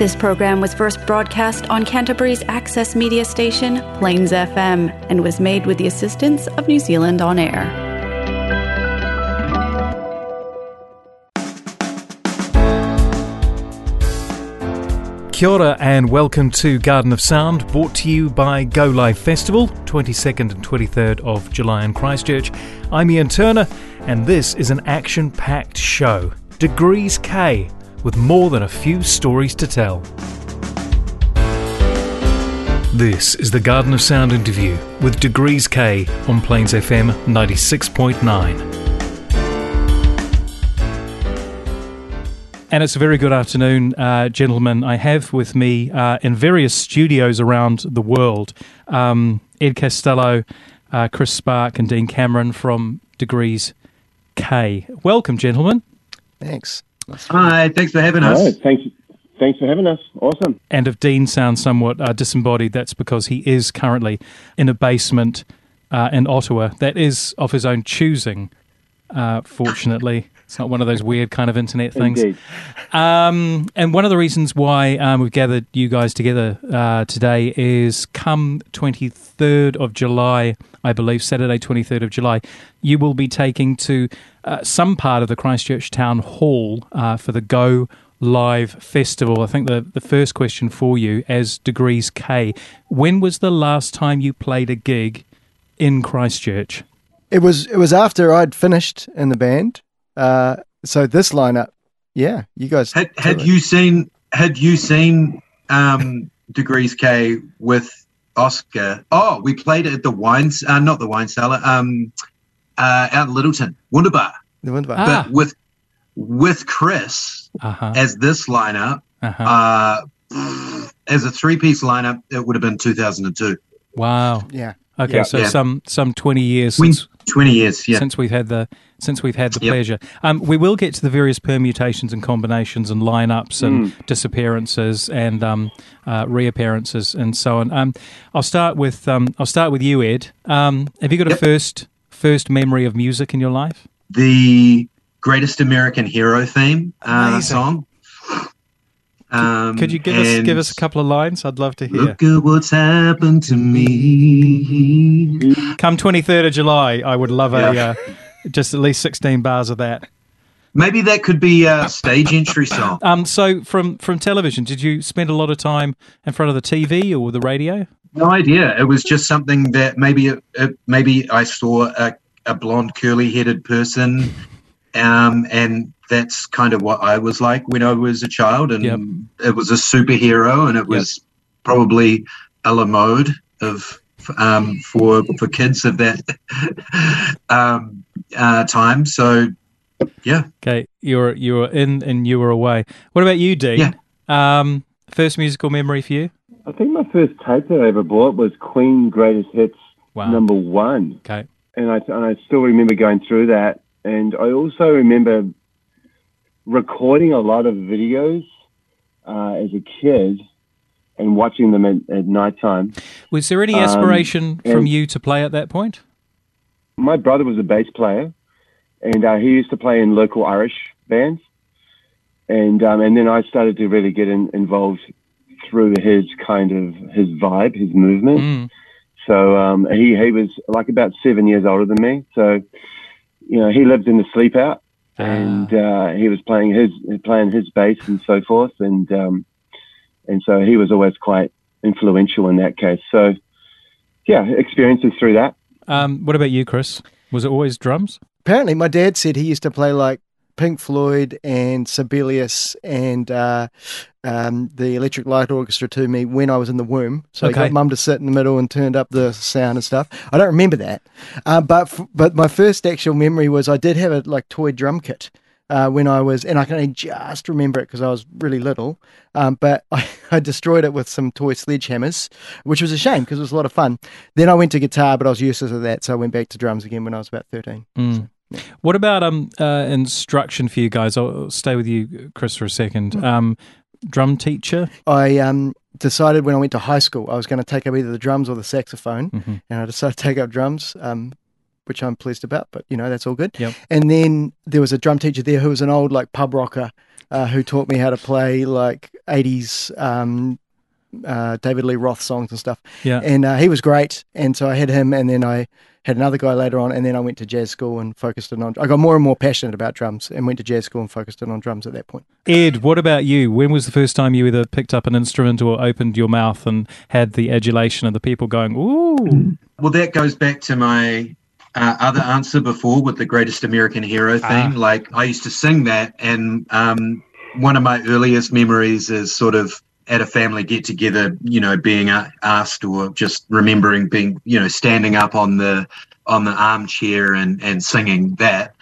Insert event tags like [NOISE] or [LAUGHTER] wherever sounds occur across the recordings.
This program was first broadcast on Canterbury's access media station, Plains FM, and was made with the assistance of New Zealand On Air. Kia ora and welcome to Garden of Sound, brought to you by Go Live Festival, 22nd and 23rd of July in Christchurch. I'm Ian Turner, and this is an action packed show. Degrees K, with more than a few stories to tell. This is the Garden of Sound interview with Degrees K on Plains FM 96.9. And it's a very good afternoon, uh, gentlemen. I have with me uh, in various studios around the world um, Ed Castelow, uh, Chris Spark, and Dean Cameron from Degrees K. Welcome, gentlemen. Thanks. Hi, thanks for having us. All right, thanks. Thanks for having us. Awesome. And if Dean sounds somewhat uh, disembodied, that's because he is currently in a basement uh, in Ottawa. That is of his own choosing, uh, fortunately. It's not one of those weird kind of internet things. Um, and one of the reasons why um, we've gathered you guys together uh, today is come 23rd of July, I believe, Saturday 23rd of July, you will be taking to uh, some part of the Christchurch Town Hall uh, for the Go Live Festival. I think the, the first question for you, as Degrees K, when was the last time you played a gig in Christchurch? It was it was after I'd finished in the band. Uh, so this lineup, yeah, you guys. Had, had you seen had you seen um, Degrees K with Oscar? Oh, we played at the wines, uh, not the wine cellar, um, uh, out in Lyttelton, Wunderbar, The one about- Ah. but with with Chris Uh-huh. as this lineup. uh-huh. Uh, as a three piece lineup, it would have been 2002. wow. yeah, Okay, Yeah. so Yeah. some some 20 years Twen- since 20 years, yeah. since we've had the since we've had the Yep. pleasure. Um, we will get to the various permutations and combinations and lineups and disappearances and um, uh, reappearances and so on. Um, I'll start with um, I'll start with you, Ed. Um, have you got a first first memory of music in your life? the Greatest American Hero theme uh, song. Um, Could you give us give us a couple of lines? I'd love to hear. Look at what's happened to me. Come twenty third of July, I would love a Yeah. uh, just at least sixteen bars of that. Maybe that could be a stage entry song. [LAUGHS] Um, so from from television, did you spend a lot of time in front of the TV or the radio? No idea. It was just something that maybe it, it, maybe I saw a, a blonde curly headed person, um, and that's kind of what I was like when I was a child. And Yep. it was a superhero, and it was probably a la mode of um, for for kids of that [LAUGHS] um, uh, time. So yeah, Okay, you were you were in and you were away. What about you, Dean? Um, first musical memory for you? I think my first tape that I ever bought was Queen Greatest Hits Wow. number one, Okay. and I and I still remember going through that. And I also remember recording a lot of videos uh, as a kid and watching them at, at nighttime. Was there any Um, aspiration from you to play at that point? My brother was a bass player, and uh, he used to play in local Irish bands. And um, and then I started to really get in, involved through his kind of his vibe, his movement. Mm. So um, he he was like about seven years older than me. So you know he lived in the sleep out, and uh, he was playing his playing his bass and so forth, and um, and so he was always quite influential in that case. So yeah, experiences through that. Um, what about you, Chris? Was it always drums? apparently my dad said he used to play like Pink Floyd and Sibelius and uh, um, the Electric Light Orchestra to me when I was in the womb. So Okay. got mum to sit in the middle and turned up the sound and stuff. I don't remember that, uh, but f- but my first actual memory was I did have a like toy drum kit. Uh, when I was, and I can only just remember it because I was really little, um, but [LAUGHS] I, I destroyed it with some toy sledgehammers, which was a shame because it was a lot of fun. Then I went to guitar, but I was useless at that, so I went back to drums again when I was about 13. Mm. What about um uh, instruction for you guys? I'll stay with you, Chris, for a second. Hmm. Um, drum teacher. I um, decided when I went to high school I was going to take up either the drums or the saxophone, Mhm. and I decided to take up drums, um, which I'm pleased about. But you know that's all good. Yep. And then there was a drum teacher there who was an old like pub rocker, uh, who taught me how to play like 80s um, uh, David Lee Roth songs and stuff. Yeah. And uh, he was great. And so I had him, and then I had another guy later on, and then I went to jazz school and focused in on. I got more and more passionate about drums, and went to jazz school and focused in on drums at that point. Ed, what about you? When was the first time you either picked up an instrument or opened your mouth and had the adulation of the people going, ooh? Well, that goes back to my uh, other answer before with the greatest American hero theme. Ah. Like I used to sing that, and um, one of my earliest memories is sort of at a family get together, you know, being asked or just remembering being, you know, standing up on the on the armchair and and singing that.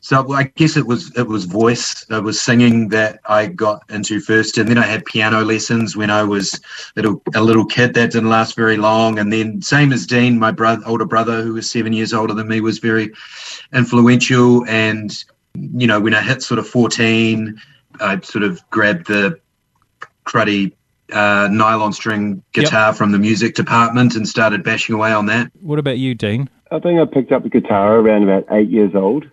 So I guess it was it was voice, it was singing that I got into first, and then I had piano lessons when I was little a little kid. That didn't last very long, and then same as Dean, my brother, older brother, who was seven years older than me, was very influential. And you know, when I hit sort of fourteen, I sort of grabbed the cruddy uh, nylon string guitar from the music department and started bashing away on that. What about you, Dean? I think I picked up the guitar around about eight years old,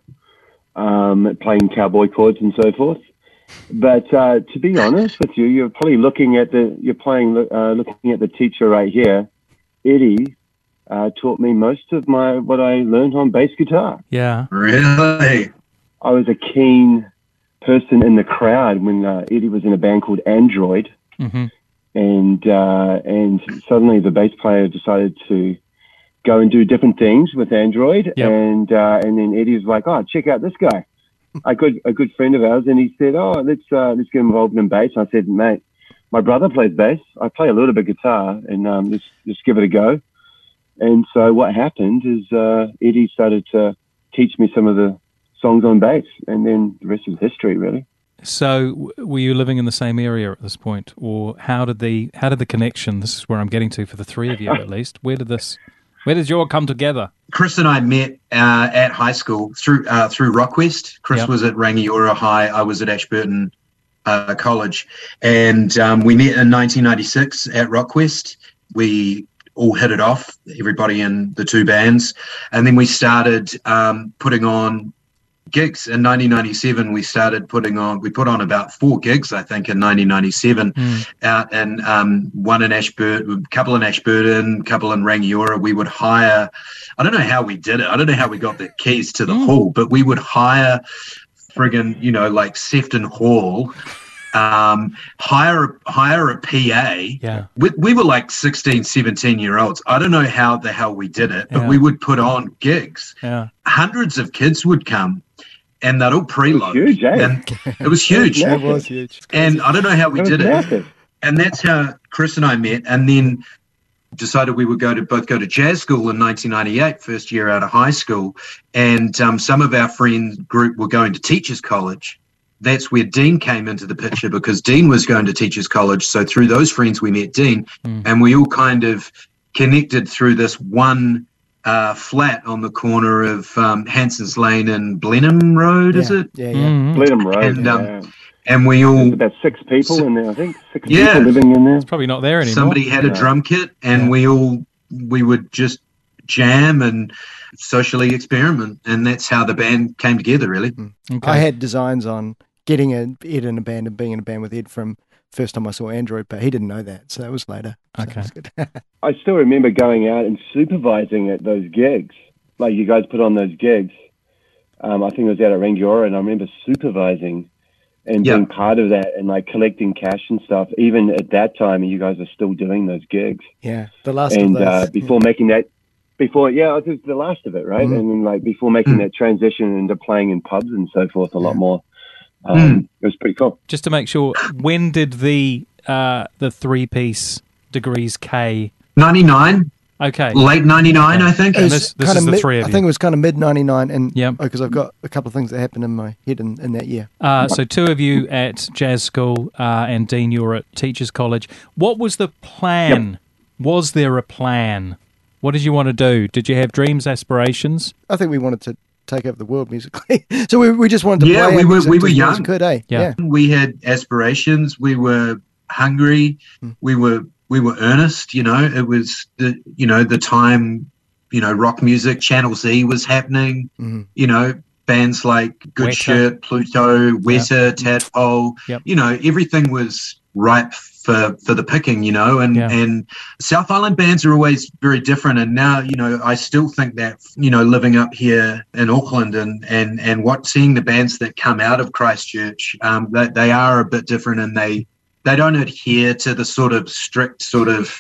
um, playing cowboy chords and so forth. But uh, to be honest with you, you're probably looking at the you're playing uh, looking at the teacher right here, Eddie. Uh, taught me most of my what I learned on bass guitar. Yeah. Really? I was a keen person in the crowd when uh, Eddie was in a band called Android, hmm and uh, and suddenly the bass player decided to go and do different things with Android, Yep. and uh, and then Eddie was like, "Oh, check out this guy, a good a good friend of ours," and he said, "Oh, let's uh, let's get involved in bass." I said, "Mate, my brother plays bass. I play a little bit of guitar, and um, let's let's give it a go." And so what happened is uh, Eddie started to teach me some of the songs on bass, and then the rest is history, really. So, were you living in the same area at this point, or how did the how did the connection? This is where I'm getting to for the three of you, at least. Where did this? Where did you all come together? Chris and I met uh, at high school through uh, through Rockquest. Chris Yep. was at Rangiora High. I was at Ashburton uh, College, and um, we met in 1996 at Rockquest. We all hit it off, everybody in the two bands, and then we started um, putting on gigs. In 1997 we started putting on we put on about four gigs i think in 1997 out and um, one in ashburton a couple in ashburton a couple in rangiora. We would hire i don't know how we did it. I don't know how we got the keys to the hall but we would hire friggin you know like sefton hall um, hire hire a pa Yeah. we, we were like 16 17 year olds. I don't know how the hell we did it but Yeah. we would put on gigs. Yeah. hundreds of kids would come and they'd all preload. huge, eh? And it was huge. It was huge. And I don't know how we That was did it. And that's how Chris and I met. And then decided we would go to both go to jazz school in 1998, first year out of high school. And um, some of our friend group were going to teachers college. That's where Dean came into the picture because Dean was going to teachers college. So through those friends, we met Dean, Mm. and we all kind of connected through this one uh, flat on the corner of um, Hanson's Lane and Blenheim Road, is it? Yeah, yeah. Mhm. Blenheim Road. And, um, yeah. And we There's all about six people in there, I think. Six Yeah. people living in there. It's probably not there anymore. somebody had a drum kit, and Yeah. we all we would just jam and socially experiment, and that's how the band came together. Really, Okay. I had designs on getting a, Ed in a band and being in a band with Ed from first time I saw Android, but he didn't know that, so that was later. So Okay. that's good. [LAUGHS] I still remember going out and supervising at those gigs. Like you guys put on those gigs. Um, I think it was out at Rangiora, and I remember supervising and Yeah. being part of that and like collecting cash and stuff. Even at that time, you guys are still doing those gigs. yeah, the last and of those. uh, before making that, before yeah, it was the last of it, right? Mhm. And then like before making Mm. that transition into playing in pubs and so forth a lot more. Um, Mm. It was pretty cool. Just to make sure, when did the uh, the three piece degrees K? ninety nine, Okay. late ninety nine, I think. It was this- this kinda is the mid, three of you. I think it was kind of mid '99, and yeah, because I've got a couple of things that happened in my head in, in that year. Uh, so two of you at jazz school, uh, and Dean, you're at teachers college. What was the plan? Was there a plan? What did you want to do? Did you have dreams, aspirations? I think we wanted to take over the world musically, [LAUGHS] so we, we just wanted to Yeah, play. we were- we were young. we Could eh? Yeah. we had aspirations. We were hungry. Mm. We were we were earnest. You know, it was the you know the time. You know, rock music. Channel Z was happening. Mhm. You know, bands like Good Weta. Shirt, Pluto, Weta, Tadpole. Yep. You know, everything was ripe for for the picking. You know, and Yeah. and South Island bands are always very different. And now, you know, I still think that you know, living up here in Auckland and and and what seeing the bands that come out of Christchurch, um, that they are a bit different, and they they don't adhere to the sort of strict sort of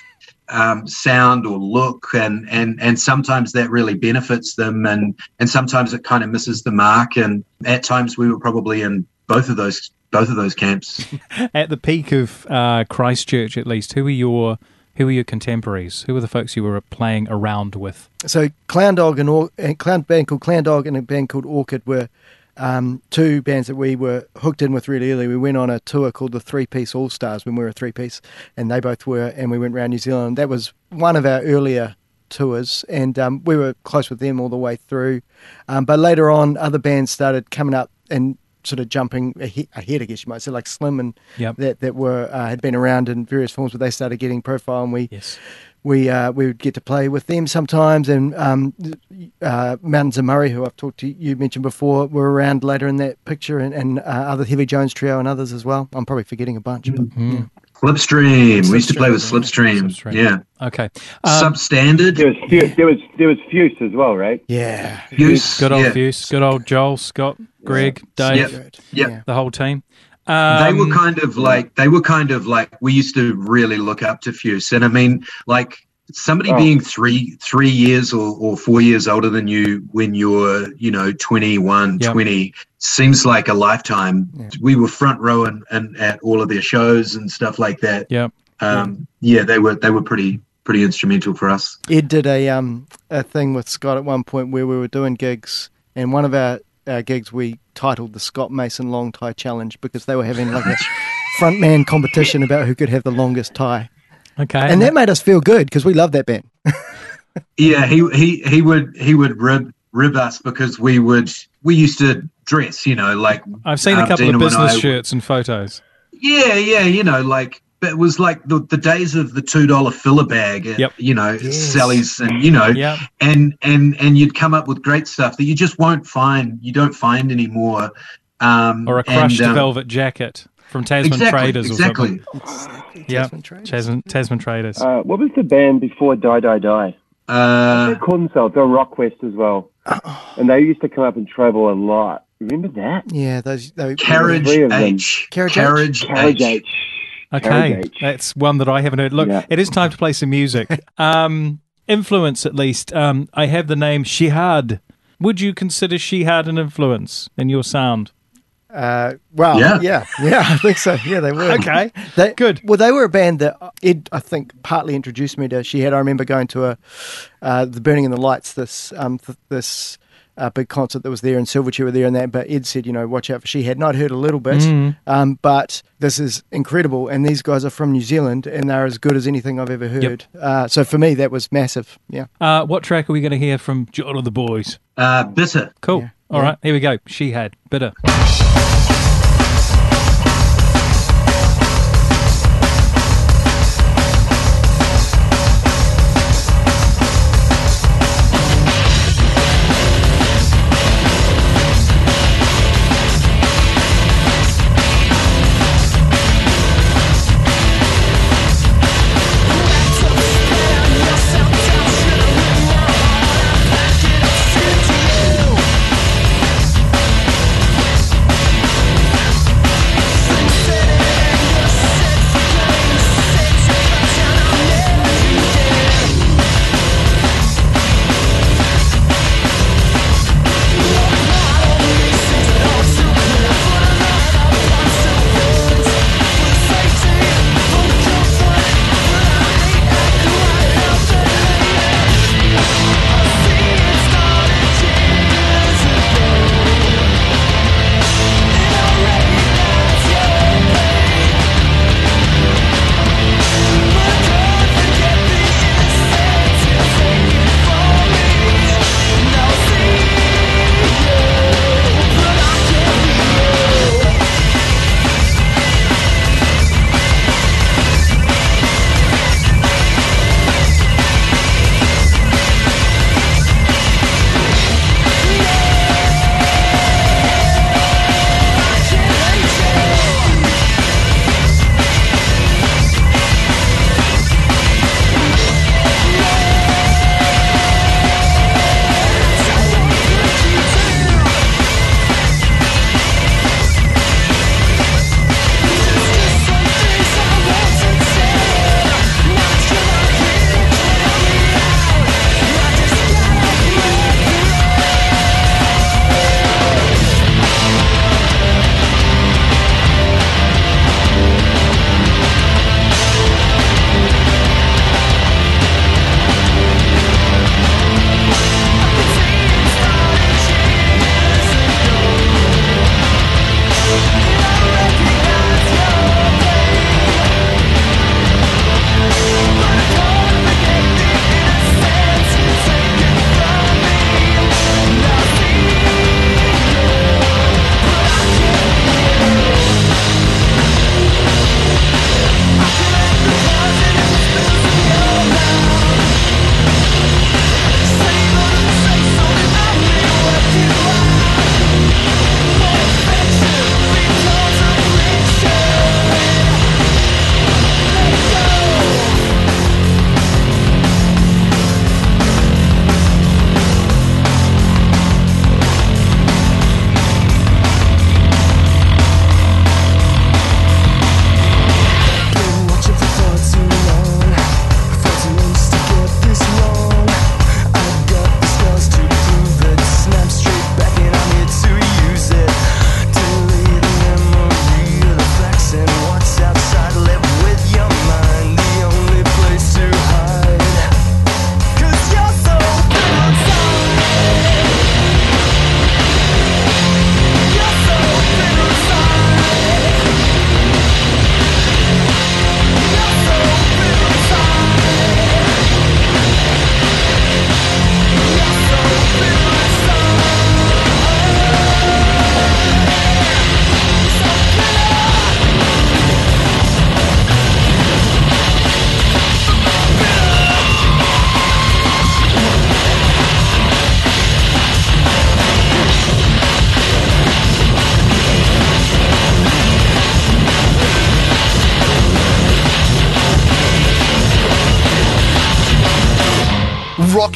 um, sound or look, and and and sometimes that really benefits them, and and sometimes it kind of misses the mark. And at times we were probably in both of those both of those camps. [LAUGHS] At the peak of uh, Christchurch, at least, who were your who were your contemporaries? Who were the folks you were playing around with? So Clown Dog and, Or- and Clown band called Clown Dog and a band called Orchid were um, two bands that we were hooked in with really early. We went on a tour called the Three Piece All Stars when we were a three piece, and they both were, and we went around New Zealand. That was one of our earlier tours, and um, we were close with them all the way through. Um, but later on, other bands started coming up and sort of jumping ahead, I guess you might say, like Slim and Yep. that that were uh, had been around in various forms, but they started getting profile, and we Yes. we uh, we would get to play with them sometimes, and um, uh, Mountains of Murray, who I've talked to you mentioned before, were around later in that picture, and, and uh, other Heavy Jones trio and others as well. I'm probably forgetting a bunch, but yeah. Slipstream. we used to play with Slipstream, Slipstream. Slipstream. Yeah. Okay. Um, Substandard. There was Fuse, there was there was Fuse as well, right? yeah, Fuse. good old yeah. Fuse. Good old Joel, Scott, Greg, Dave, Yep. Yep. Yeah. the whole team. they Um, were kind of like they were kind of like we used to really look up to Fuse, and I mean, like somebody Oh. being three three years or, or four years older than you when you're you know 21 Yep. 20 seems like a lifetime Yeah. we were front row and, and at all of their shows and stuff like that Yep. um yeah they were they were pretty pretty instrumental for us Ed did a um a thing with Scott at one point where we were doing gigs, and one of our, our gigs we titled the Scott Mason Long Tie Challenge because they were having like a [LAUGHS] frontman competition about who could have the longest tie, Okay. and that made us feel good because we love that band. [LAUGHS] yeah he he he would he would rib rib us because we would we used to dress you know like I've seen a um, couple Dino of and business I- shirts and photos. Yeah, yeah, you know, like but it was like the, the days of the two dollar filler bag, at, Yep. you know, Yes. Sally's, and you know, Yeah. and and and you'd come up with great stuff that you just won't find, you don't find anymore. Um, Or a crushed and, um, velvet jacket from Tasman exactly, Traders or exactly. something. Yeah. Tasman Traders. Tasman, Tasman Traders. Uh, what was the band before Die Die Die? Uh, they called themselves they were Rockquest as well, [COUGHS] and they used to come up and travel a lot. Remember that? Yeah, those, those Carriage three of. H, Carriage Carriage, Carriage H. H. Okay, that's one that I haven't heard. Look, Yeah. it is time to play some music. [LAUGHS] um, influence, at least. Um, I have the name Shihad. Would you consider Shihad an influence in your sound? Uh, well, Yeah. yeah, yeah, I think so. Yeah, they were. Okay, They, good. Well, they were a band that Ed, I think, partly introduced me to. Shihad. I remember going to a uh, the Burning in the Lights. This um th- this uh, big concert that was there, and Silverchair were there, and that. But Ed said, you know, watch out for Shihad. Not heard a little bit, Mm. um, but this is incredible. And these guys are from New Zealand, and they're as good as anything I've ever heard. Uh, so for me, that was massive. Yeah. Uh, what track are we going to hear from John of the Boys? Uh, bitter. Cool. Yeah. All right, here we go. Shihad. bitter.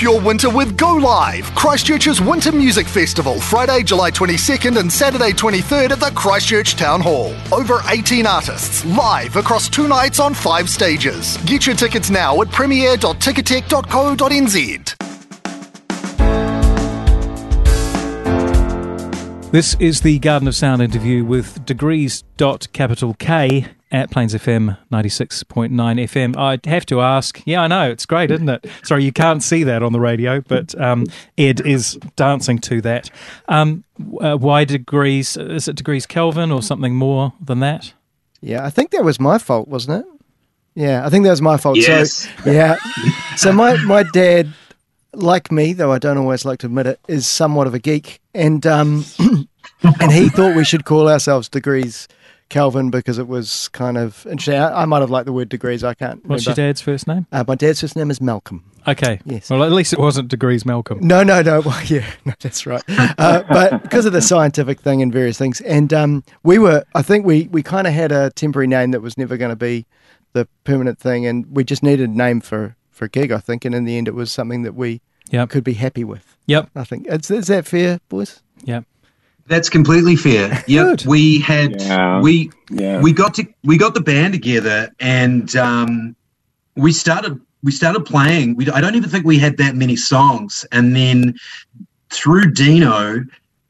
Your winter with Go Live, Christchurch's Winter Music Festival, Friday, July 22nd and Saturday 23rd at the Christchurch Town Hall. Over 18 artists, live across two nights on five stages. Get your tickets now at premiere.ticketek.co.nz. This is the Garden of Sound interview with Degrees dot capital K at Plains FM 96.9 FM. I have to ask, yeah, I know, it's great, isn't it? Sorry, you can't see that on the radio, but um, Ed is dancing to that. Um, uh, why degrees? Is it degrees Kelvin or something more than that? Yeah, I think that was my fault, wasn't it? Yeah, I think that was my fault. Yes. So, yeah. So my, my dad, like me, though I don't always like to admit it, is somewhat of a geek. And um, [CLEARS THROAT] and he thought we should call ourselves Degrees Kelvin because it was kind of interesting. I, I might have liked the word degrees. I can't What's your dad's first name? Uh, my dad's first name is Malcolm. Okay. Yes. Well, at least it wasn't Degrees Malcolm. No, no, no. [LAUGHS] Well, yeah, no, that's right. Uh, but because of the scientific thing and various things, and um, we were, I think we we kind of had a temporary name that was never going to be the permanent thing, and we just needed a name for for a gig, I think, and in the end, it was something that we Yep. could be happy with. Yep. I think is, is that fair, boys? Yep. That's completely fair. [LAUGHS] Yep. Good. We had Yeah. we Yeah. we got to we got the band together and um, we started we started playing. We I don't even think we had that many songs, and then through Dino,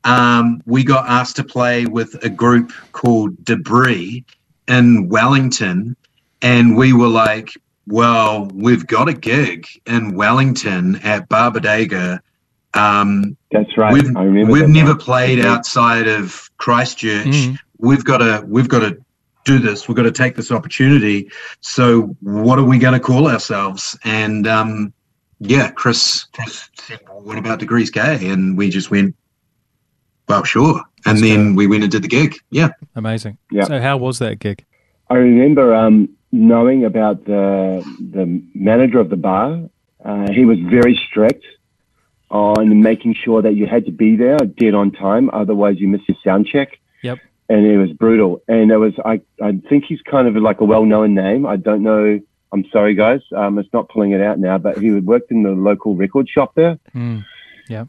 um, we got asked to play with a group called Debris in Wellington, and we were like, "Well, we've got a gig in Wellington at Bar Bodega." Um, That's right. we've I remember we've never now. played Mhm. outside of Christchurch. Mhm. We've got to we've got to do this. We've got to take this opportunity. So what are we going to call ourselves? And um, yeah, Chris, Chris said, well, "What about Degrees K?" And we just went, "Well, sure." And That's then good. we went and did the gig. Yeah. Amazing. Yeah. So, how was that gig? I remember um, knowing about the the manager of the bar. Uh, he was very strict on making sure that you had to be there dead on time, otherwise you missed your sound check. Yep. And it was brutal. And it was I I think he's kind of like a well known name. I don't know. I'm sorry, guys. Um, it's not pulling it out now, but he had worked in the local record shop there Mm.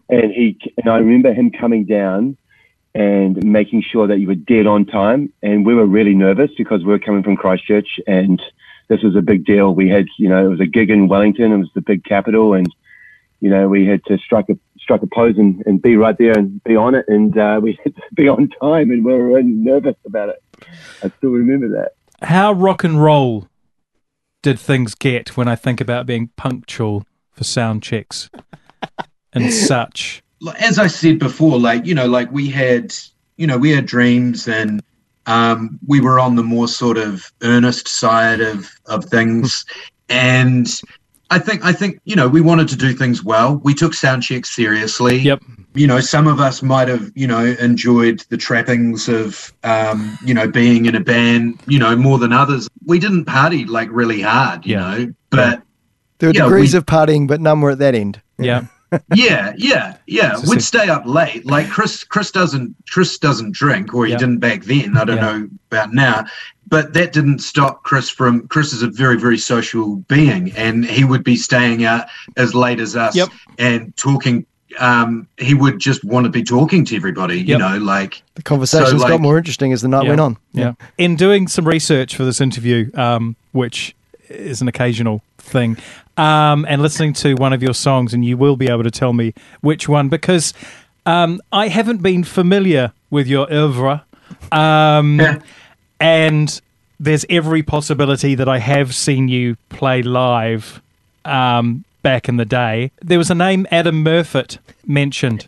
and he and I remember him coming down and making sure that you were dead on time. And we were really nervous because we were coming from Christchurch, and this was a big deal. We had, you know, it was a gig in Wellington. It was the big capital, and you know, we had to strike a strike a pose and, and be right there and be on it. And uh, we [LAUGHS] had to be on time, and we were really nervous about it. I still remember that. How rock and roll did things get when I think about being punctual for sound checks and [LAUGHS] such? As I said before, like you know, like we had, you know, we had dreams, and um, we were on the more sort of earnest side of of things, [LAUGHS] and I think I think you know we wanted to do things well. We took sound checks seriously. Yep. You know, some of us might have you know enjoyed the trappings of um, you know being in a band, you know, more than others. We didn't party like really hard, you Yeah. know, but. There were Yeah, degrees we- of partying, but none were at that end. Yeah. yeah, [LAUGHS] yeah, yeah. We'd stay up late. Like Chris, Chris doesn't. Chris doesn't drink, or he Yeah. didn't back then. I don't Yeah. know about now, but that didn't stop Chris from. Chris is a very, very social being, and he would be staying out as late as us Yep. and talking. Um, he would just want to be talking to everybody. You know, like The conversations So, got more interesting as the night Yeah. went on. Yeah. In doing some research for this interview, um, which is an occasional thing, um, and listening to one of your songs, and you will be able to tell me which one because um, I haven't been familiar with your oeuvre. Um, Yeah. And there's every possibility that I have seen you play live um, back in the day. There was a name, Adam Murfitt, mentioned.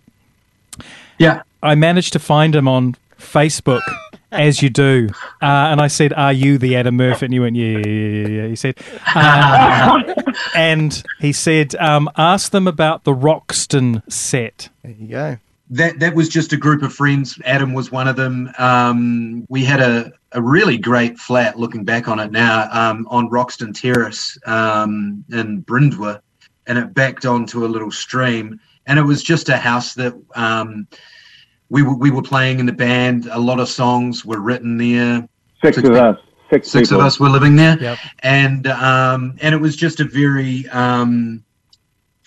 yeah, I managed to find him on Facebook, as you do. Uh, and I said, Are you the Adam Murphy? And you went, Yeah, yeah, yeah, yeah. yeah. He said, uh, [LAUGHS] And he said, um, Ask them about the Roxton set. There you go. that that was just a group of friends. Adam was one of them. Um, we had a, a really great flat. Looking back on it now, um, on Roxton Terrace um, in Bryndwr, and it backed onto a little stream. And it was just a house that um, we were we were playing in the band. A lot of songs were written there. Six Six of us. Six, Six of us were living there Yep. and um, and it was just a very um,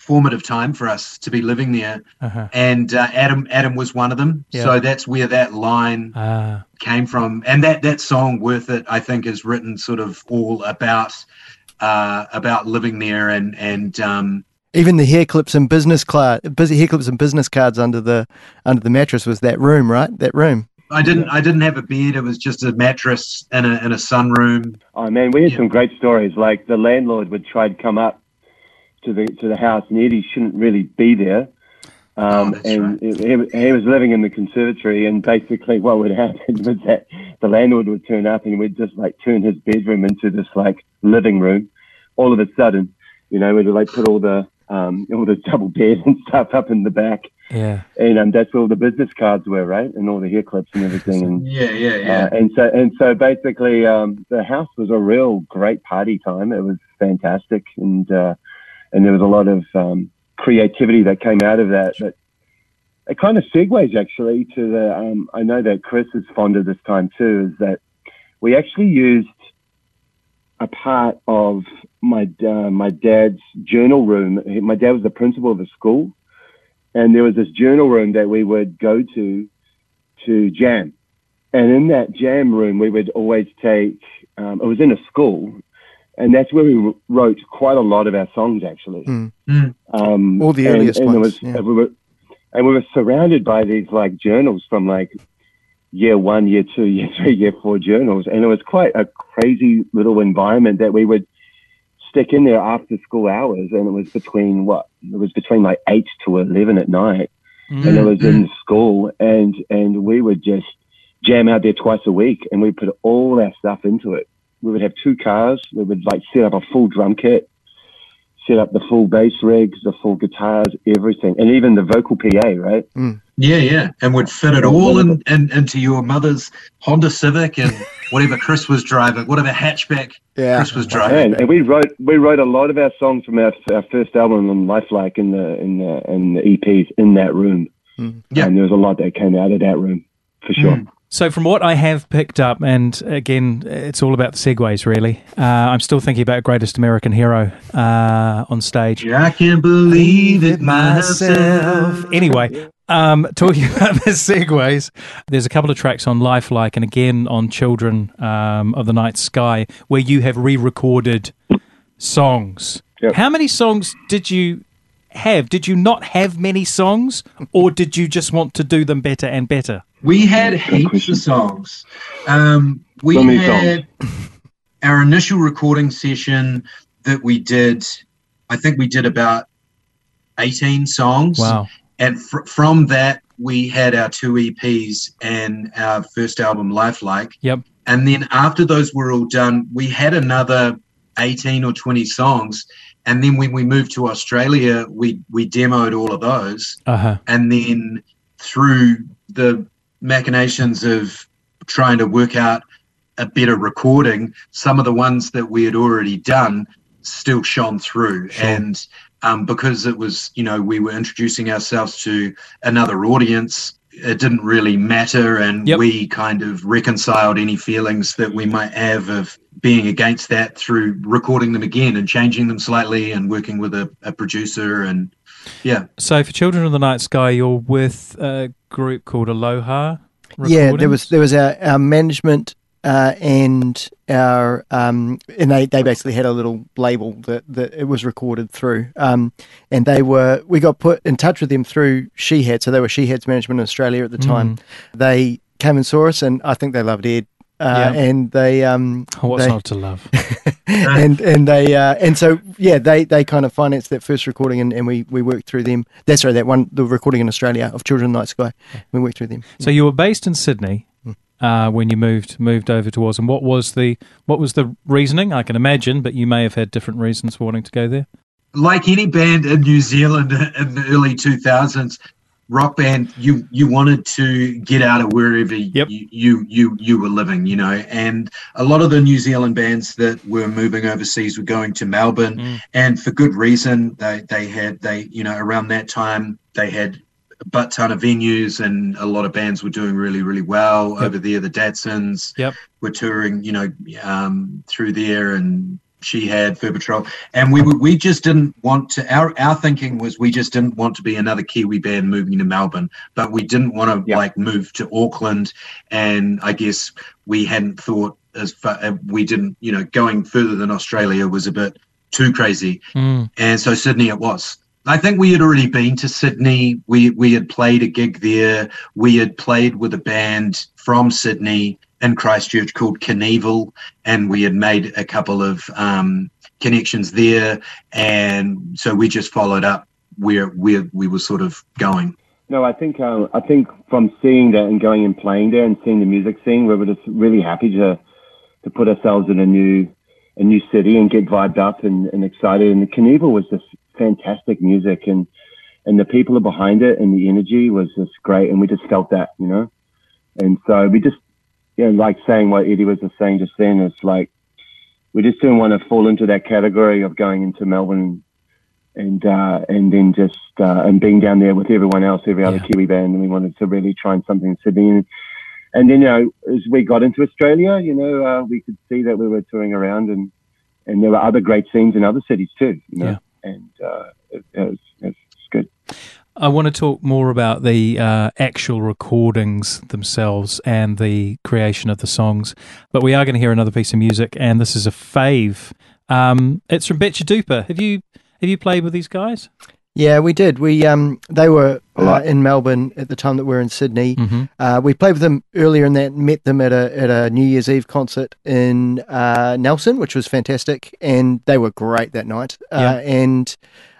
formative time for us to be living there. Uh-huh. And uh, Adam Adam was one of them. Yeah. So that's where that line Ah, came from. And that that song, "Worth It," I think, is written sort of all about uh, about living there and and um, Even the hair clips and business card, busy hair clips and business cards under the under the mattress was that room, right? That room. I didn't I didn't have a bed. It was just a mattress in a in a sunroom. Oh man, we had Yeah. some great stories. Like the landlord would try to come up to the to the house, and Eddie shouldn't really be there. Um, Oh, that's and he, he was living in the conservatory, and basically what would [LAUGHS] happen was that the landlord would turn up, and we'd just like turn his bedroom into this like living room. All of a sudden, you know, we'd like put all the um, all the [LAUGHS] double bed and stuff up in the back, yeah. and um, that's where all the business cards were, right, and all the hair clips and everything. And [LAUGHS] Yeah, yeah, yeah. uh, and so and so basically, um, the house was a real great party time. It was fantastic, and uh, and there was a lot of um, creativity that came out of that. But it kind of segues actually to the. Um, I know that Chris is fond of this time too. Is that we actually used a part of my uh, my dad's journal room. My dad was the principal of a school, and there was this journal room that we would go to to jam. And in that jam room, we would always take. Um, it was in a school, and that's where we wrote quite a lot of our songs actually. Mm. Mm. Um, All the and- earliest and, it ones, was- yeah. and we were, and we were surrounded by these like journals from like year one, year two, [LAUGHS] year three, year four journals, and it was quite a crazy little environment that we would stick in there after school hours, and it was between what it was between like eight to eleven at night and it was in school and and we would just jam out there twice a week and we put all our stuff into it we would have two cars we would like set up a full drum kit set up the full bass rigs the full guitars everything and even the vocal pa right mm. Yeah, yeah, and would fit it all in, in into your mother's Honda Civic and [LAUGHS] whatever Chris was driving, whatever hatchback Yeah. Chris was driving. and, and we wrote we wrote a lot of our songs from our, our first album on lifelike in the in the in the eps in that room mm. Yeah. and there was a lot that came out of that room for sure Mm. So, from what I have picked up, and again, it's all about the segues, really. Uh, I'm still thinking about Greatest American Hero uh, on stage. Yeah, I can't believe it myself. Anyway, um, talking [LAUGHS] about the segues, there's a couple of tracks on Lifelike and again on Children um, of the Night Sky where you have re recorded songs. Yep. How many songs did you have? Did you not have many songs, or did you just want to do them better and better? We had heaps of songs. Um, we So many had our initial recording session that we did. I think we did about eighteen songs. Wow. And fr- from that, we had our two EPs and our first album, Lifelike. Yep. And then after those were all done, we had another 18 or 20 songs. And then when we moved to Australia, we, we demoed all of those. Uh huh. And then through the machinations of trying to work out a better recording, some of the ones that we had already done still shone through. Sure. And um, because it was, you know, we were introducing ourselves to another audience, it didn't really matter. And Yep. we kind of reconciled any feelings that we might have of being against that through recording them again and changing them slightly and working with a, a producer. And yeah. So for Children of the Night Sky, you're with a group called Aloha. Yeah, there was there was our, our management uh, and our um, and they, they basically had a little label that, that it was recorded through. Um, and they were we got put in touch with them through Shihad, so they were Shihad's management in Australia at the time. Mm. They came and saw us, and I think they loved Ed. Uh, Yeah. And they um Oh, what's they- not to love? [LAUGHS] and and they uh, and so yeah they they kind of financed that first recording and, and we we worked through them. That's right, that one the recording in Australia of Children of the Night Sky. We worked through them. So you were based in Sydney uh, when you moved moved over to Oz, and what was the what was the reasoning? I can imagine, but you may have had different reasons for wanting to go there. like any band in New Zealand in the early 2000s, rock band, you you wanted to get out of wherever Yep. you, you you you were living, you know. And a lot of the New Zealand bands that were moving overseas were going to Melbourne, Mm. and for good reason. They they had they you know around that time they had a butt ton of venues, and a lot of bands were doing really really well Yep. over there. The Datsuns Yep. were touring, you know, um, through there, and Shihad Fur Patrol, and we we just didn't want to. Our our thinking was we just didn't want to be another Kiwi band moving to Melbourne, but we didn't want to Yeah. like move to Auckland, and I guess we hadn't thought as far. uh, We didn't, you know, going further than Australia was a bit too crazy, Mm. and so Sydney it was. I think we had already been to Sydney. We we had played a gig there. We had played with a band from Sydney in Christchurch called Knievel, and we had made a couple of um, connections there. And so we just followed up where where we were sort of going. No, I think um, I think from seeing that and going and playing there and seeing the music scene, we were just really happy to to put ourselves in a new a new city and get vibed up and, and excited. And the Knievel was just fantastic music, and and the people behind it, and the energy was just great, and we just felt that, you know. And so we just, you know, like saying what Eddie was just saying just then, it's like we just didn't want to fall into that category of going into Melbourne and uh, and then just uh, and being down there with everyone else, every other Yeah. Kiwi band, and we wanted to really try and something in Sydney. And, and then you know, as we got into Australia, you know, uh, we could see that we were touring around, and and there were other great scenes in other cities too. You know, and uh, it, it was it was good. I want to talk more about the uh, actual recordings themselves and the creation of the songs, but we are going to hear another piece of music, and this is a fave. Um, it's from Betchadupa. Have you have you played with these guys? Yeah, we did. We um, they were uh, in Melbourne at the time that we were in Sydney. Mm-hmm. Uh, we played with them earlier in that. Met them at a at a New Year's Eve concert in uh, Nelson, which was fantastic, and they were great that night. Yeah. Uh, and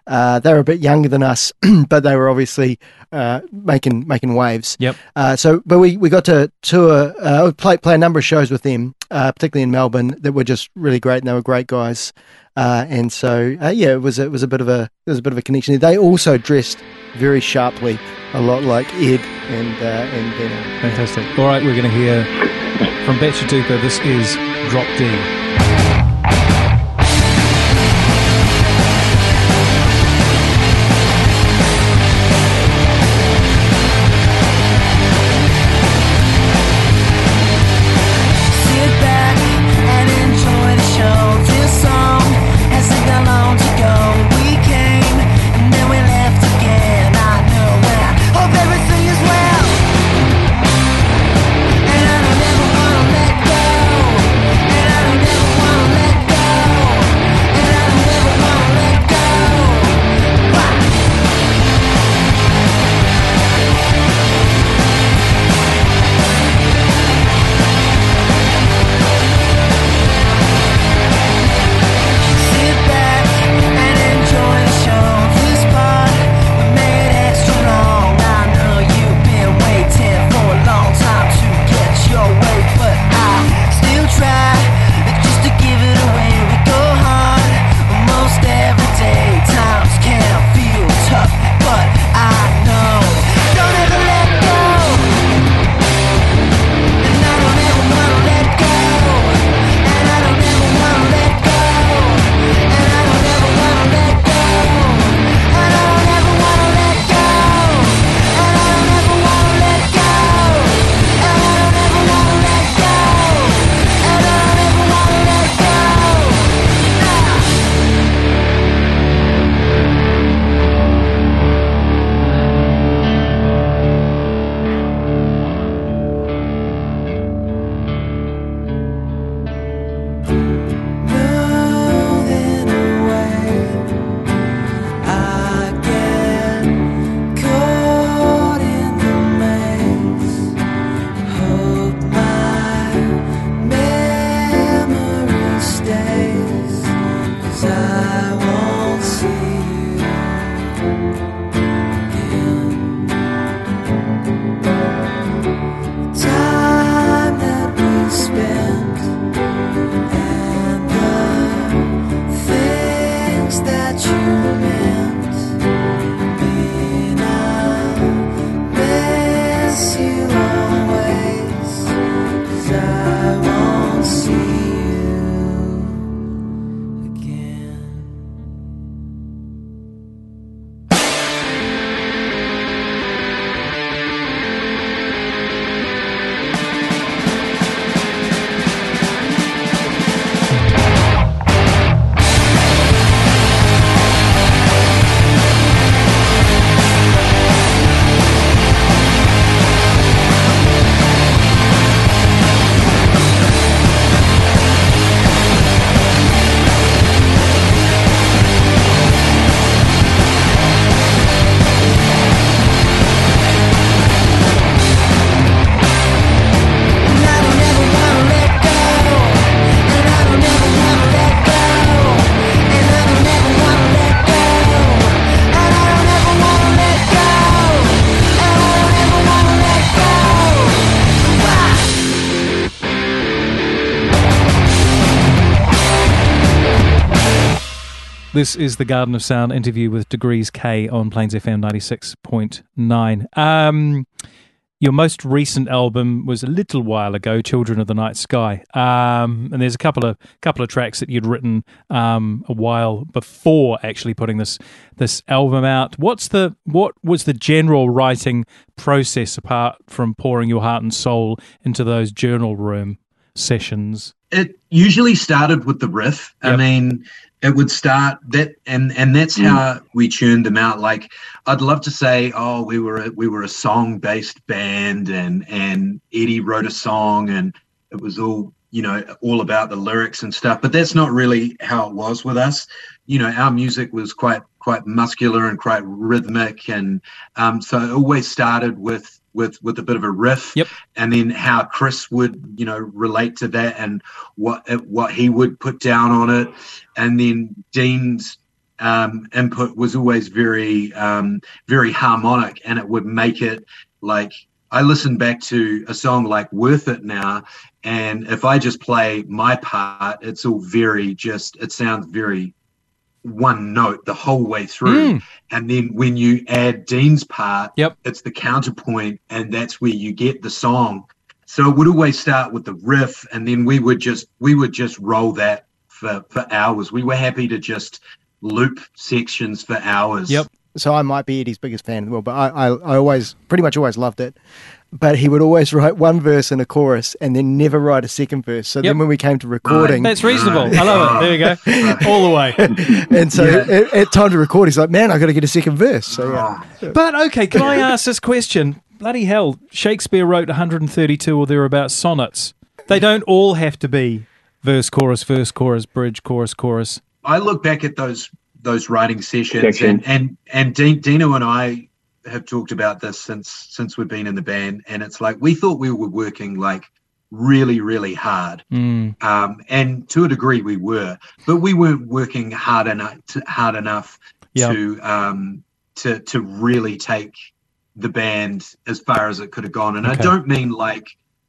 uh, they were a bit younger than us, [CLEARS THROAT] but they were obviously uh, making making waves. Yep. Uh, so, but we, we got to tour, uh, play play a number of shows with them, uh, particularly in Melbourne, that were just really great, and they were great guys. Uh, and so, uh, yeah, it was it was a bit of a it was a bit of a connection. They also dressed very sharply, a lot like Ed and uh, and Benno. Fantastic. All right, we're going to hear from Betchadupa. This is Drop D. This is the Garden of Sound interview with Degrees K on Plains FM 96.9. Um, your most recent album was a little while ago, "Children of the Night Sky," um, and there's a couple of couple of tracks that you'd written um, a while before actually putting this this album out. What's the what was the general writing process apart from pouring your heart and soul into those journal room sessions? it usually started with the riff. I mean, it would start that, and and that's how we tuned them out. Like, I'd love to say, oh, we were a, we were a song based band, and and Eddie wrote a song, and it was all you know all about the lyrics and stuff. But that's not really how it was with us. You know, our music was quite quite muscular and quite rhythmic, and um, so it always started with with with a bit of a riff Yep. and then how Chris would you know relate to that and what what he would put down on it and then Dean's um, input was always very um, very harmonic and it would make it like I listen back to a song like Worth It now and if I just play my part it's all very just it sounds very one note the whole way through Mm. and then when you add Dean's part Yep. it's the counterpoint and that's where you get the song so it would always start with the riff and then we would just we would just roll that for for hours we were happy to just loop sections for hours Yep. So I might be Eddie's biggest fan in the world, but I, I, I always, pretty much always loved it. But he would always write one verse and a chorus and then never write a second verse. So Yep. then when we came to recording, That's reasonable. I love it. There you go. [LAUGHS] All the way. [LAUGHS] and so Yeah. at, at time to record, he's like, man, I got to get a second verse. So yeah. Oh, But okay, can I ask this question? Bloody hell, Shakespeare wrote 132 or thereabouts sonnets. They don't all have to be verse, chorus, verse, chorus, bridge, chorus, chorus. I look back at those those writing sessions Section. and and and Dino and I have talked about this since since we've been in the band and it's like we thought we were working like really really hard Mm, um, and to a degree we were, but we weren't working hard enough to, hard enough Yeah. to um, to to really take the band as far as it could have gone. And I don't mean like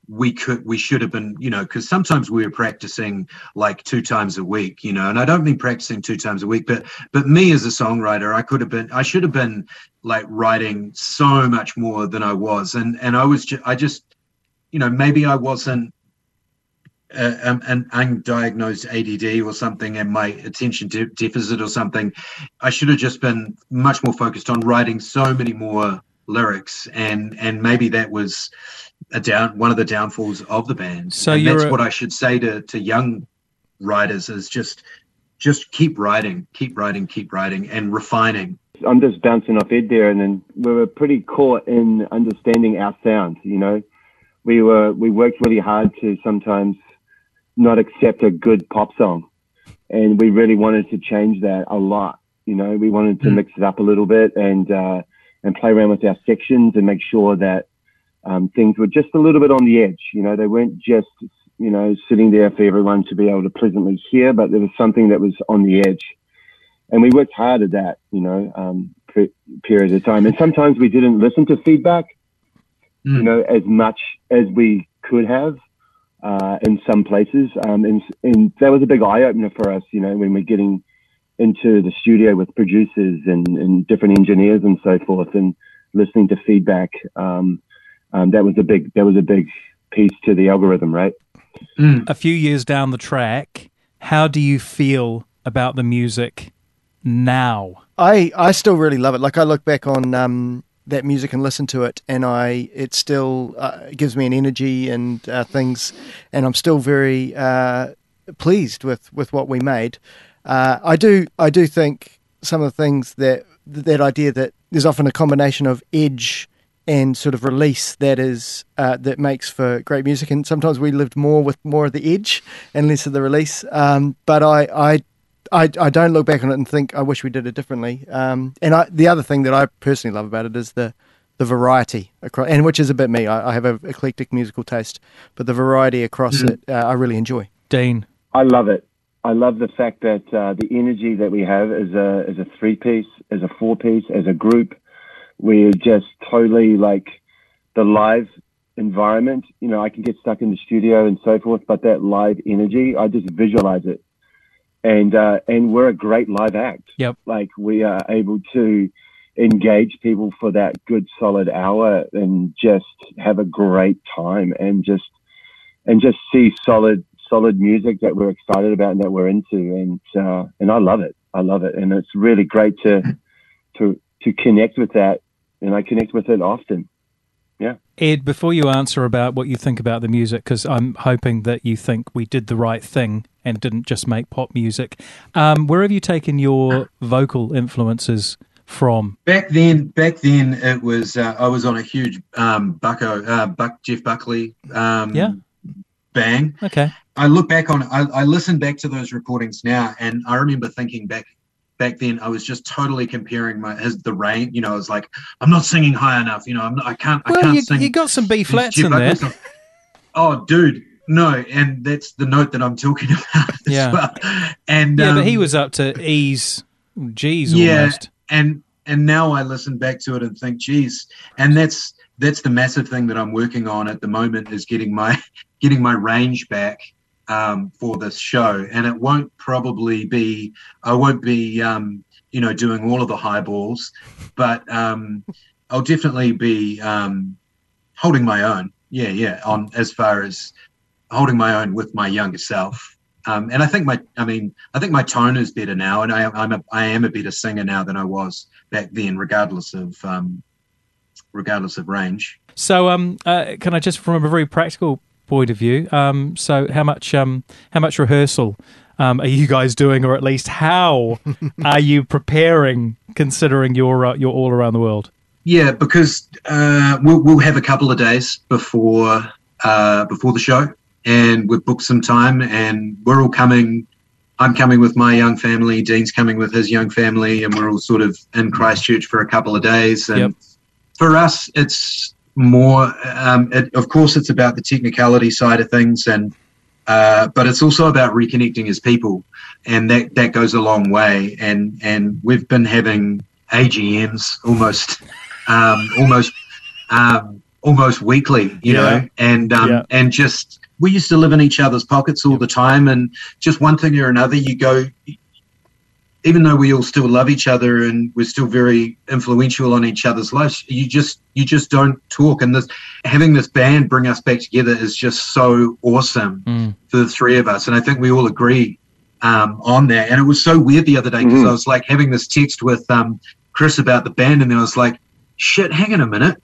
we could we should have been you know because sometimes we were practicing like two times a week you know and i don't mean practicing two times a week but but me as a songwriter i could have been i should have been like writing so much more than i was. And and i was ju- i just you know maybe i wasn't uh, um, an undiagnosed ADD or something and my attention de- deficit or something, I should have just been much more focused on writing so many more lyrics. And and maybe that was a down one of the downfalls of the band. So and that's a- what I should say to to young writers is just just keep writing, keep writing, keep writing and refining. I'm just bouncing off Ed there, and then we were pretty caught in understanding our sound. You know, we were we worked really hard to sometimes not accept a good pop song, and we really wanted to change that a lot. You know, we wanted to Mm. mix it up a little bit and uh, and play around with our sections and make sure that um, things were just a little bit on the edge. You know, they weren't just you know sitting there for everyone to be able to pleasantly hear, but there was something that was on the edge and we worked hard at that, you know, um, per- period of time. And sometimes we didn't listen to feedback, you Mm. know, as much as we could have uh, in some places. Um, and, and that was a big eye opener for us, you know, when we're getting into the studio with producers and, and different engineers and so forth, and listening to feedback. Um, um, that was a big that was a big piece to the algorithm, right? a few years down the track, how do you feel about the music now? I, I still really love it. Like I look back on um, that music and listen to it, and I it still uh, gives me an energy and uh, things, and I'm still very uh, pleased with, with what we made. Uh, I do I do think some of the things that that idea that there's often a combination of edge and sort of release that is uh, that makes for great music, and sometimes we lived more with more of the edge and less of the release. Um, but I, I I, I don't look back on it and think I wish we did it differently. Um, and I, the other thing that I personally love about it is the the variety across, and which is a bit me. I, I have an eclectic musical taste, but the variety across it, uh, I really enjoy. Dean. I love it. I love the fact that uh, the energy that we have as a as a three piece, as a four piece, as a group, we're just totally like the live environment. You know, I can get stuck in the studio and so forth, but that live energy, I just visualize it. and uh, and we're a great live act. Yep. Like we are able to engage people for that good solid hour and just have a great time and just and just see solid solid music that we're excited about and that we're into and uh, and I love it. I love it, and it's really great to to to connect with that, and I connect with it often. Yeah. Ed, before you answer about what you think about the music, because I'm hoping that you think we did the right thing and didn't just make pop music, um, where have you taken your vocal influences from? Back then, back then it was uh, I was on a huge um, Bucko, uh, Buck Jeff Buckley um, Yeah. bang. Okay. I look back on I, I listen back to those recordings now, and I remember thinking back back then I was just totally comparing my his the rain. You know, I was like, I'm not singing high enough. You know, I'm not, I can't I Well, can't you, sing. you got some B flats in there. Oh, dude, no, and that's the note that I'm talking [LAUGHS] about. as Yeah. well. and Yeah, but he um, was up to E's, G's Yeah. almost. and and now I listen back to it and think, geez, and that's that's the massive thing that I'm working on at the moment is getting my [LAUGHS] getting my range back um, for this show, and it won't probably be I won't be um, you know doing all of the high balls, but um, I'll definitely be um, holding my own. Yeah, yeah, on as far as holding my own with my younger self. Um, and I think my, I mean, I think my tone is better now, and I, I'm a, I am a better singer now than I was back then, regardless of, um, regardless of range. So, um, uh, can I just from a very practical point of view, um, so how much, um, how much rehearsal um, are you guys doing, or at least how [LAUGHS] are you preparing, considering you're uh, you're all around the world? Yeah, because uh, we'll, we'll have a couple of days before uh, before the show, and we've booked some time, and we're all coming. I'm coming with my young family. Dean's coming with his young family, and we're all sort of in Christchurch for a couple of days. And Yep. for us, it's more. Um, it, of course, it's about the technicality side of things, and uh, but it's also about reconnecting as people, and that that goes a long way. And and we've been having AGMs almost, um, almost, um, almost weekly, you Yeah. know, and um, Yeah. and just we used to live in each other's pockets all the time, and just one thing or another, you go. Even though we all still love each other and we're still very influential on each other's lives, you just you just don't talk. And this having this band bring us back together is just so awesome Mm. for the three of us, and I think we all agree um, on that. And it was so weird the other day because Mhm. I was like having this text with um, Chris about the band, and then I was like, "Shit, hang on a minute."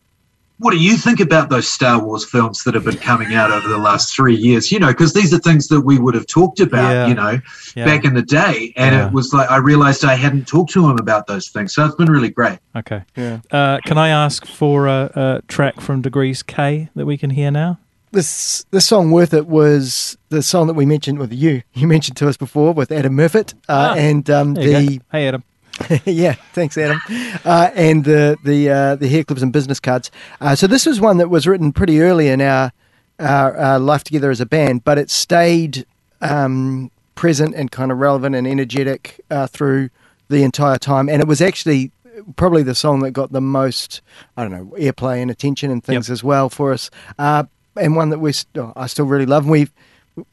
What do you think about those Star Wars films that have been coming out over the last three years? You know, because these are things that we would have talked about, Yeah. you know, Yeah. back in the day. And Yeah. it was like, I realized I hadn't talked to him about those things. So it's been really great. Okay. Yeah. Uh, can I ask for a, a track from Degrees K that we can hear now? This this song "Worth It" was the song that we mentioned with you. You mentioned to us before with Adam Murfitt, uh, Ah, and um, the go. Hey, Adam. [LAUGHS] yeah, thanks, Adam. Uh, and the the uh, the hair clips and business cards. Uh, so this was one that was written pretty early in our our, our life together as a band, but it stayed um, present and kind of relevant and energetic uh, through the entire time. And it was actually probably the song that got the most I don't know airplay and attention and things as well for us. Uh, and one that we st- I still really love. And we've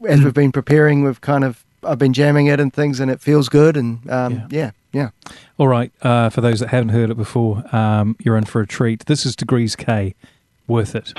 as we've been preparing, we've kind of I've been jamming it and things, and it feels good. And um, yeah, yeah. All right. Uh, for those that haven't heard it before, um, you're in for a treat. This is Degrees K. Worth it.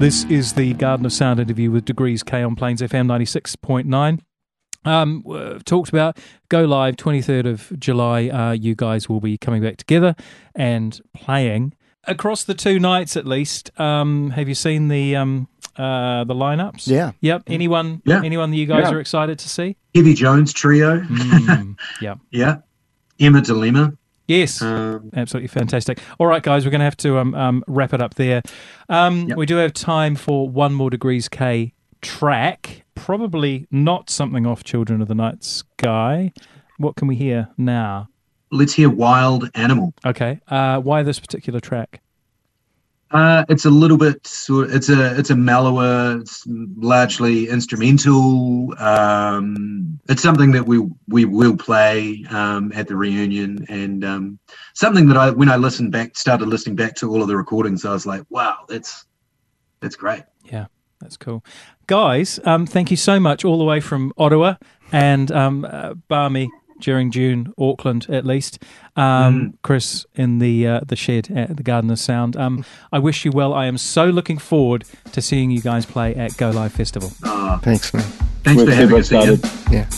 This is the Garden of Sound interview with Degrees K on Plains FM 96.9. Um, talked about go live 23rd of July. Uh, you guys will be coming back together and playing across the two nights at least. Um, have you seen the um, uh, the lineups? Yeah. Yep. Anyone? Yeah. Anyone that you guys Yeah. are excited to see? Heavy Jones trio. Mm, [LAUGHS] yeah. Yeah. Emma Dilemma. Yes. Um, Absolutely fantastic. All right, guys, we're going to have to um, um, wrap it up there. Um, Yep. We do have time for one more Degrees K track. Probably not something off Children of the Night Sky. What can we hear now? let's hear Wild Animal. Okay. Uh, why this particular track? Uh, it's a little bit. It's a it's a mellower, it's largely instrumental. Um, it's something that we we will play um, at the reunion, and um, something that I when I listened back, started listening back to all of the recordings, I was like, wow, that's that's great. Yeah, that's cool. Guys, um, thank you so much all the way from Ottawa and um, uh, Barmy during June, Auckland at least. Um, Chris in the uh, the shed at the Garden of Sound. Um, I wish you well. I am so looking forward to seeing you guys play at Go Live Festival. Uh, Thanks, man. thanks We're for having us, Ian. Yeah.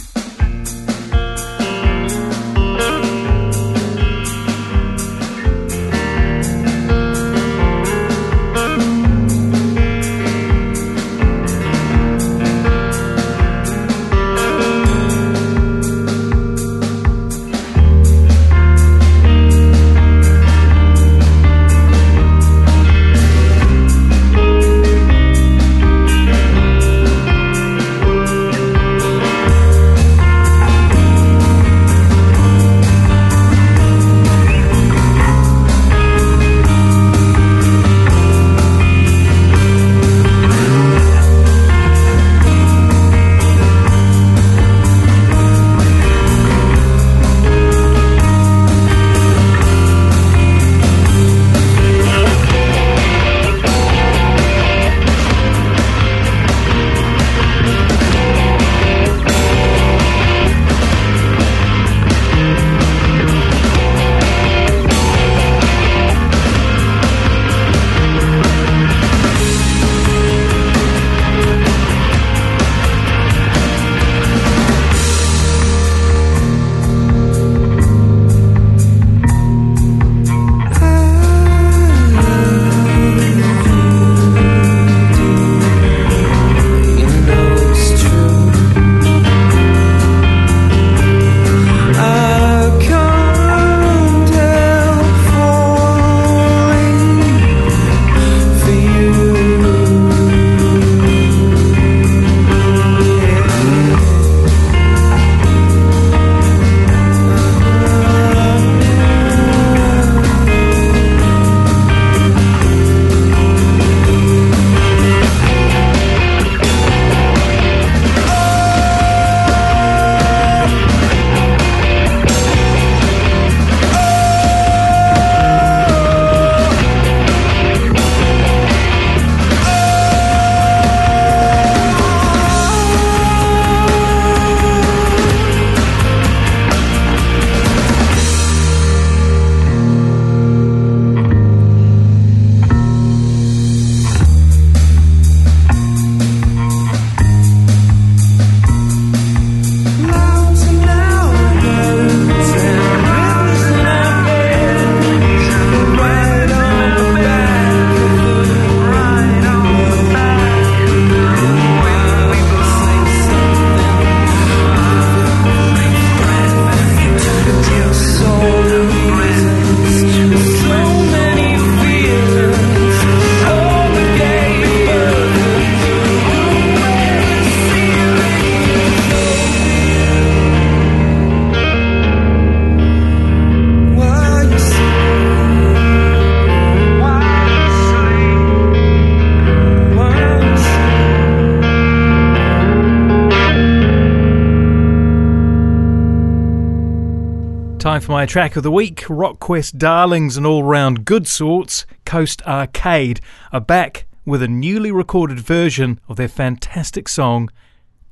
My track of the week Rockquest Darlings and all round good sorts, Coast Arcade, are back with a newly recorded version of their fantastic song,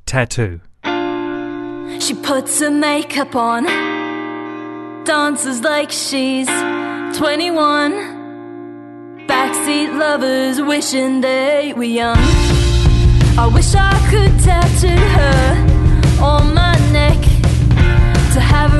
Tattoo. She puts her makeup on, dances like she's 21. Backseat lovers wishing they were young. I wish I could tattoo her on my neck to have her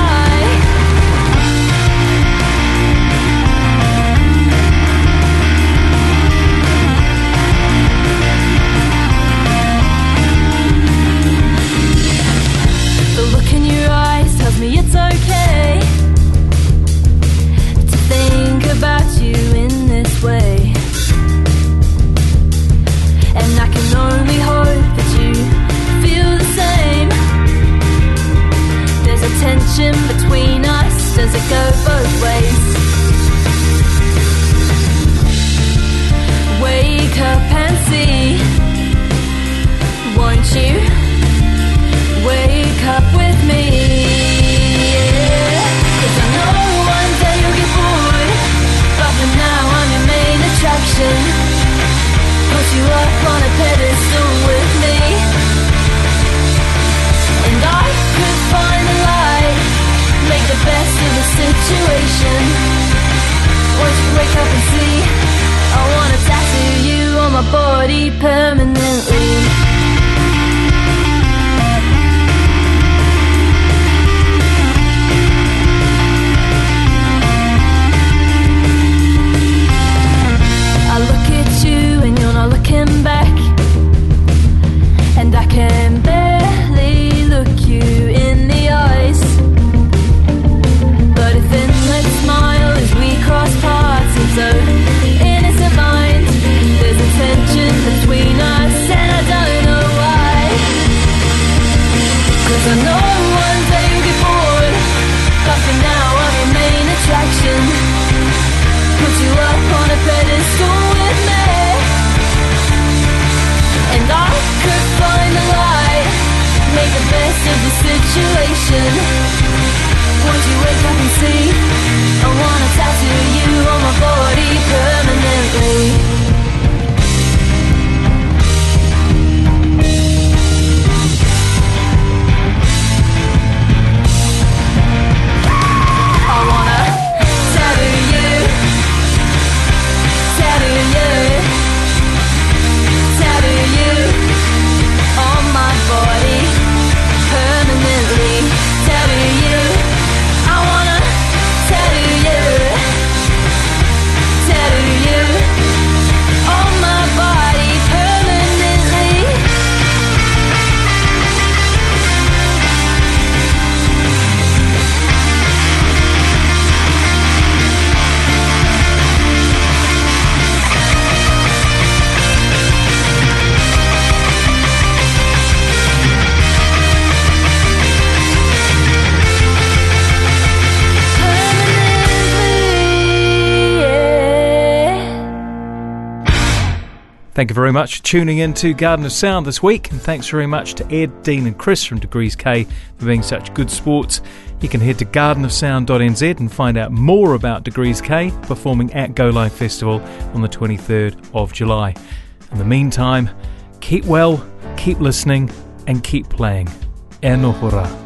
of the situation. Won't you wake up and see? I wanna tell. Thank you very much for tuning in to Garden of Sound this week, and thanks very much to Ed, Dean, and Chris from Degrees K for being such good sports. You can head to gardenofsound.nz and find out more about Degrees K performing at Go Live Festival on the 23rd of July. In the meantime, keep well, keep listening, and keep playing. Enohora.